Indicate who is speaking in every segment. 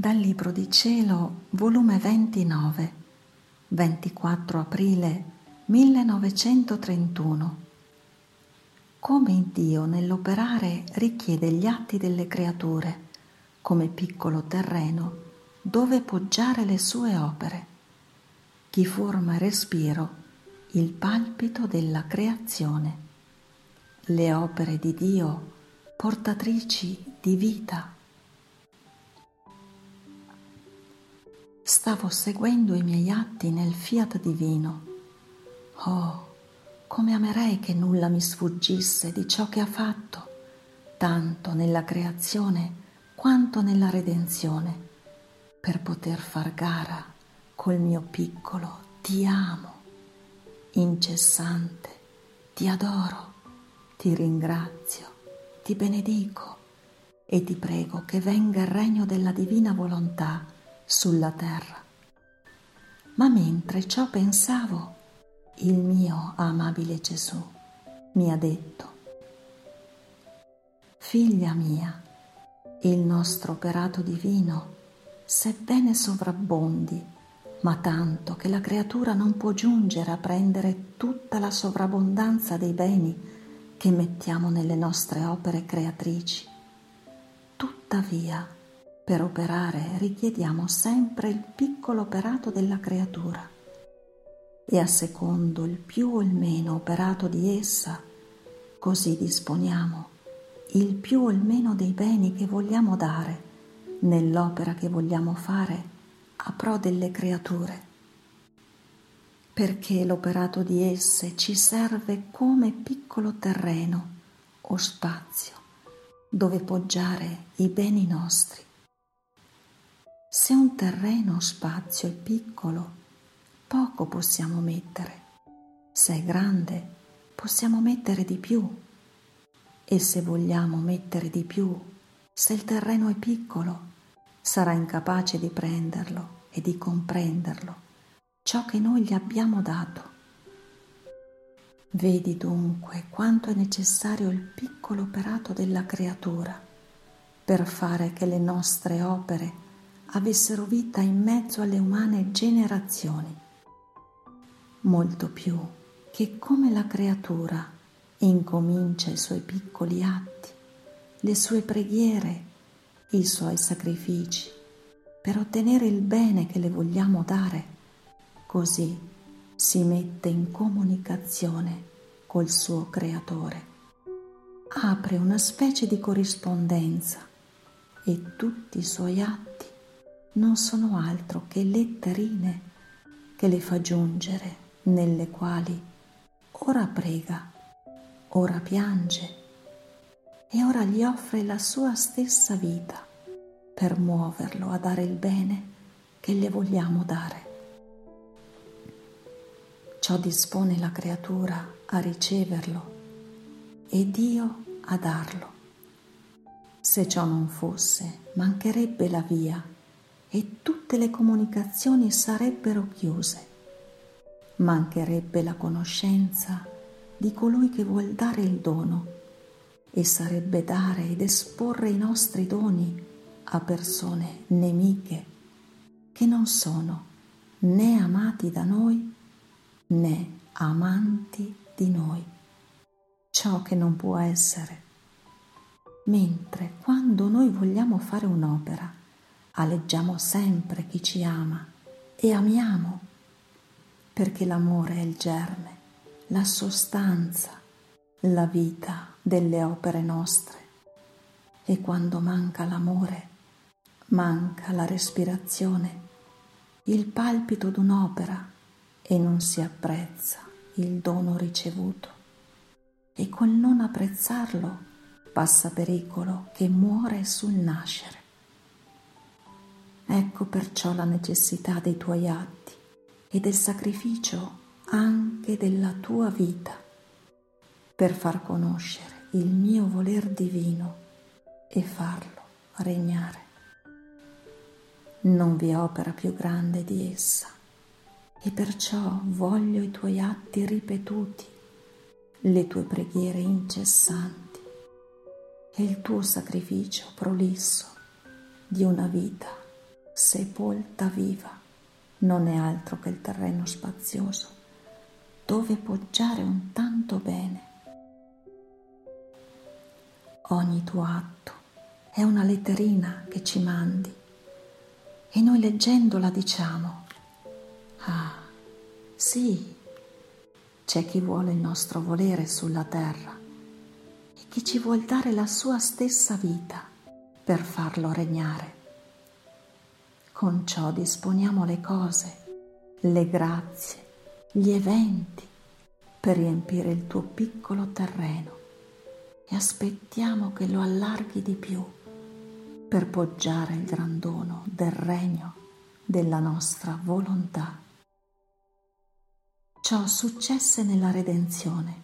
Speaker 1: Dal Libro di Cielo, volume 29, 24 aprile 1931. Come Dio nell'operare richiede gli atti delle creature come piccolo terreno dove poggiare le sue opere. Chi forma e respiro il palpito della creazione. Le opere di Dio portatrici di vita Stavo seguendo i miei atti nel fiat divino. Oh, come amerei che nulla mi sfuggisse di ciò che ha fatto, tanto nella creazione quanto nella redenzione, per poter far gara col mio piccolo ti amo, incessante, ti adoro, ti ringrazio, ti benedico e ti prego che venga il regno della divina volontà sulla terra. Ma mentre ciò pensavo, il mio amabile Gesù mi ha detto, Figlia mia, il nostro operato divino, sebbene sovrabbondi, ma tanto che la creatura non può giungere a prendere tutta la sovrabbondanza dei beni che mettiamo nelle nostre opere creatrici. Tuttavia, per operare richiediamo sempre il piccolo operato della creatura. E a secondo il più o il meno operato di essa, così disponiamo il più o il meno dei beni che vogliamo dare nell'opera che vogliamo fare a pro delle creature, perché l'operato di esse ci serve come piccolo terreno o spazio dove poggiare i beni nostri se un terreno o spazio è piccolo, poco possiamo mettere. Se è grande, possiamo mettere di più. E se vogliamo mettere di più, se il terreno è piccolo, sarà incapace di prenderlo e di comprenderlo, ciò che noi gli abbiamo dato. Vedi dunque quanto è necessario il piccolo operato della creatura per fare che le nostre opere avessero vita in mezzo alle umane generazioni, molto più che come la creatura incomincia i suoi piccoli atti, le sue preghiere, i suoi sacrifici per ottenere il bene che le vogliamo dare, così si mette in comunicazione col suo creatore. Apre una specie di corrispondenza e tutti i suoi atti non sono altro che letterine che le fa giungere, nelle quali ora prega, ora piange e ora gli offre la sua stessa vita per muoverlo a dare il bene che le vogliamo dare. Ciò dispone la creatura a riceverlo e Dio a darlo. Se ciò non fosse, mancherebbe la via e tutte le comunicazioni sarebbero chiuse. Mancherebbe la conoscenza di colui che vuol dare il dono e sarebbe dare ed esporre i nostri doni a persone nemiche che non sono né amati da noi né amanti di noi. Ciò che non può essere. Mentre quando noi vogliamo fare un'opera, aleggiamo sempre chi ci ama e amiamo, perché l'amore è il germe, la sostanza, la vita delle opere nostre. E quando manca l'amore, manca la respirazione, il palpito d'un'opera e non si apprezza il dono ricevuto. E col non apprezzarlo passa pericolo che muore sul nascere. Ecco perciò la necessità dei tuoi atti e del sacrificio anche della tua vita per far conoscere il mio voler divino e farlo regnare. Non vi è opera più grande di essa e perciò voglio i tuoi atti ripetuti, le tue preghiere incessanti e il tuo sacrificio prolisso di una vita sepolta viva, non è altro che il terreno spazioso dove poggiare un tanto bene. Ogni tuo atto è una letterina che ci mandi e noi leggendola diciamo, ah, sì, c'è chi vuole il nostro volere sulla terra e chi ci vuol dare la sua stessa vita per farlo regnare. Con ciò disponiamo le cose, le grazie, gli eventi per riempire il tuo piccolo terreno e aspettiamo che lo allarghi di più per poggiare il gran dono del regno della nostra volontà. Ciò successe nella redenzione.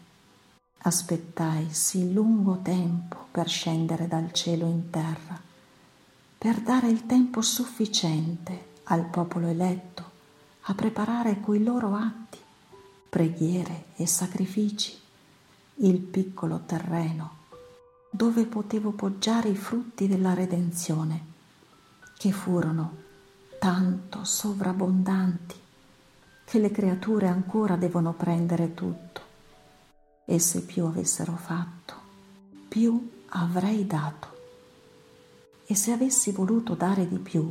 Speaker 1: Aspettai sì lungo tempo per scendere dal cielo in terra, per dare il tempo sufficiente al popolo eletto a preparare coi loro atti, preghiere e sacrifici, il piccolo terreno dove potevo poggiare i frutti della redenzione, che furono tanto sovrabbondanti che le creature ancora devono prendere tutto. E se più avessero fatto, più avrei dato. E se avessi voluto dare di più,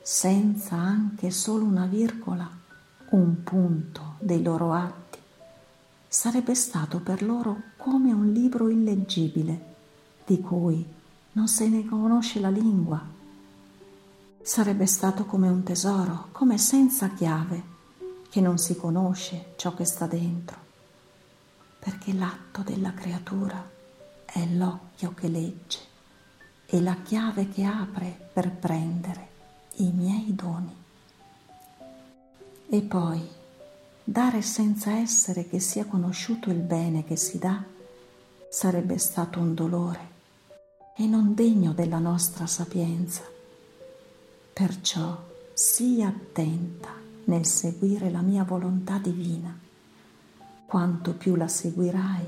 Speaker 1: senza anche solo una virgola, un punto dei loro atti, sarebbe stato per loro come un libro illeggibile di cui non se ne conosce la lingua. Sarebbe stato come un tesoro, come senza chiave, che non si conosce ciò che sta dentro, perché l'atto della creatura è l'occhio che legge e la chiave che apre per prendere i miei doni. E poi Dare senza essere che sia conosciuto il bene che si dà sarebbe stato un dolore e non degno della nostra sapienza. Perciò sii attenta nel seguire la mia volontà divina. Quanto più la seguirai,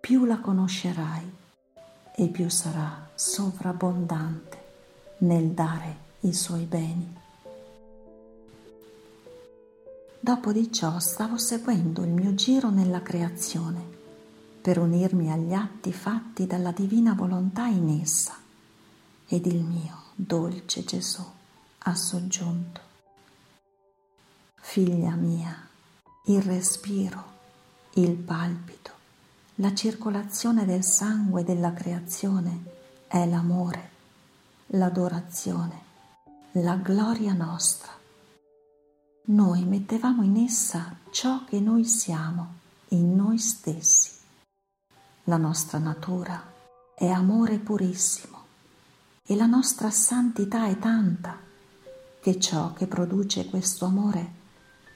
Speaker 1: più la conoscerai e più sarà sovrabbondante nel dare i suoi beni. Dopo di ciò stavo seguendo il mio giro nella creazione per unirmi agli atti fatti dalla divina volontà in essa ed il mio dolce Gesù ha soggiunto. Figlia mia, il respiro, il palpito, la circolazione del sangue della creazione è l'amore, l'adorazione, la gloria nostra noi mettevamo in essa ciò che noi siamo in noi stessi. La nostra natura è amore purissimo e la nostra santità è tanta che ciò che produce questo amore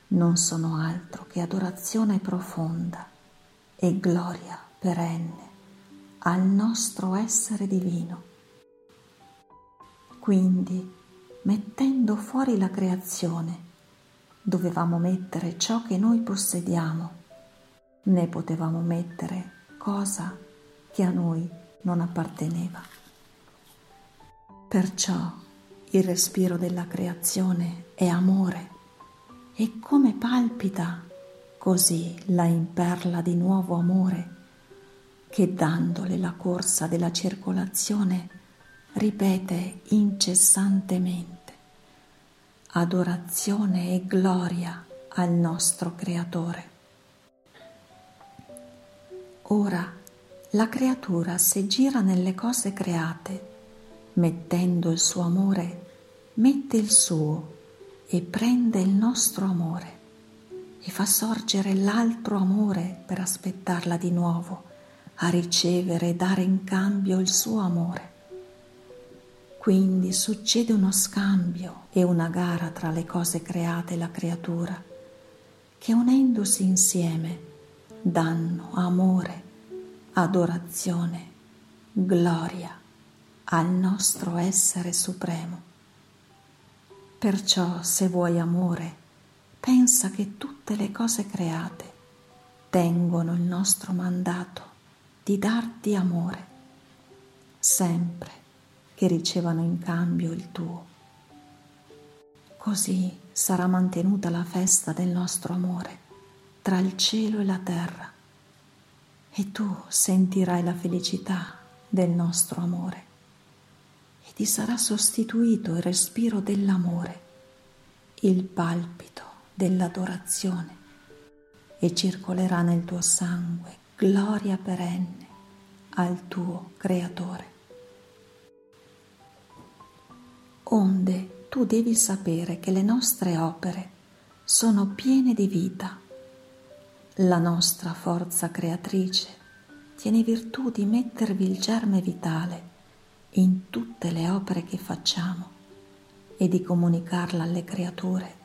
Speaker 1: non sono altro che adorazione profonda e gloria perenne al nostro essere divino. Quindi, mettendo fuori la creazione, dovevamo mettere ciò che noi possediamo, né potevamo mettere cosa che a noi non apparteneva. Perciò il respiro della creazione è amore e come palpita, così la imperla di nuovo amore che dandole la corsa della circolazione ripete incessantemente adorazione e gloria al nostro Creatore. Ora la creatura se gira nelle cose create, mettendo il suo amore, mette il suo e prende il nostro amore e fa sorgere l'altro amore per aspettarla di nuovo, a ricevere e dare in cambio il suo amore. Quindi succede uno scambio e una gara tra le cose create e la creatura, che unendosi insieme danno amore, adorazione, gloria al nostro essere supremo. Perciò se vuoi amore, pensa che tutte le cose create tengono il nostro mandato di darti amore, sempre che ricevano in cambio il tuo. Così sarà mantenuta la festa del nostro amore tra il cielo e la terra e tu sentirai la felicità del nostro amore e ti sarà sostituito il respiro dell'amore, il palpito dell'adorazione e circolerà nel tuo sangue gloria perenne al tuo Creatore. Onde tu devi sapere che le nostre opere sono piene di vita. La nostra forza creatrice tiene virtù di mettervi il germe vitale in tutte le opere che facciamo e di comunicarla alle creature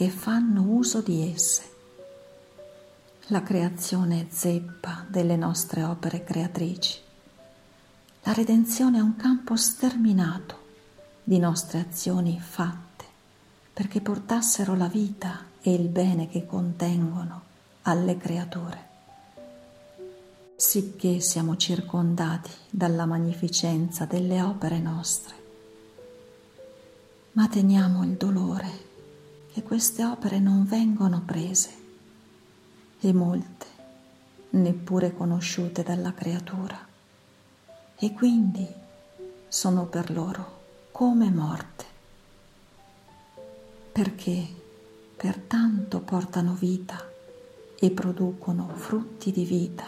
Speaker 1: che fanno uso di esse. La creazione è zeppa delle nostre opere creatrici. La redenzione è un campo sterminato di nostre azioni fatte perché portassero la vita e il bene che contengono alle creature. Sicché siamo circondati dalla magnificenza delle opere nostre. Ma teniamo il dolore che queste opere non vengono prese e molte neppure conosciute dalla creatura e quindi sono per loro come morte, perché pertanto portano vita e producono frutti di vita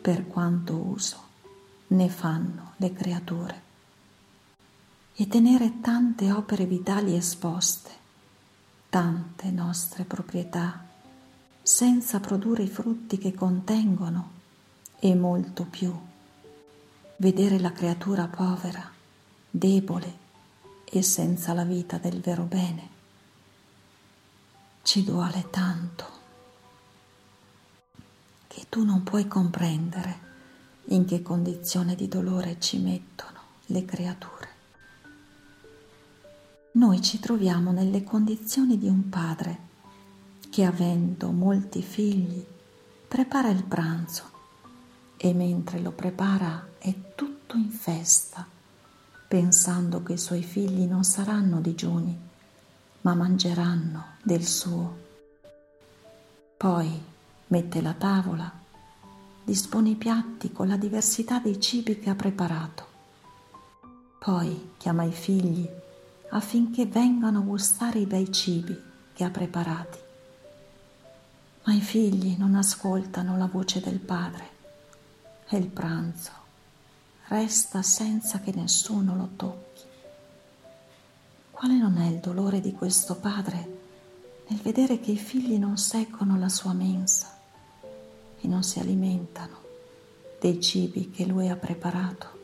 Speaker 1: per quanto uso ne fanno le creature. E tenere tante opere vitali esposte, tante nostre proprietà, senza produrre i frutti che contengono e molto più. Vedere la creatura povera, debole e senza la vita del vero bene. Ci duole tanto che tu non puoi comprendere in che condizione di dolore ci mettono le creature. Noi ci troviamo nelle condizioni di un padre che avendo molti figli prepara il pranzo e mentre lo prepara è tutto in festa, pensando che i suoi figli non saranno digiuni, ma mangeranno del suo. Poi mette la tavola, dispone i piatti con la diversità dei cibi che ha preparato. Poi chiama i figli affinché vengano a gustare i bei cibi che ha preparati ma i figli non ascoltano la voce del padre e il pranzo resta senza che nessuno lo tocchi. Quale non è il dolore di questo padre nel vedere che i figli non seguono la sua mensa e non si alimentano dei cibi che lui ha preparato?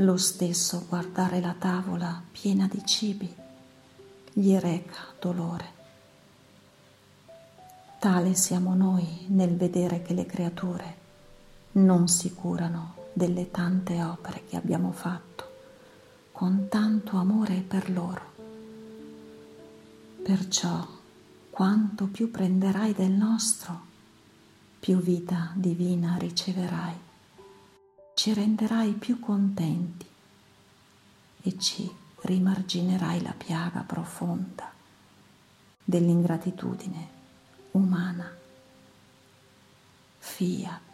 Speaker 1: Lo stesso guardare la tavola piena di cibi gli reca dolore. Tale siamo noi nel vedere che le creature non si curano delle tante opere che abbiamo fatto con tanto amore per loro. Perciò quanto più prenderai del nostro, più vita divina riceverai, ci renderai più contenti e ci rimarginerai la piaga profonda dell'ingratitudine umana. Fiat.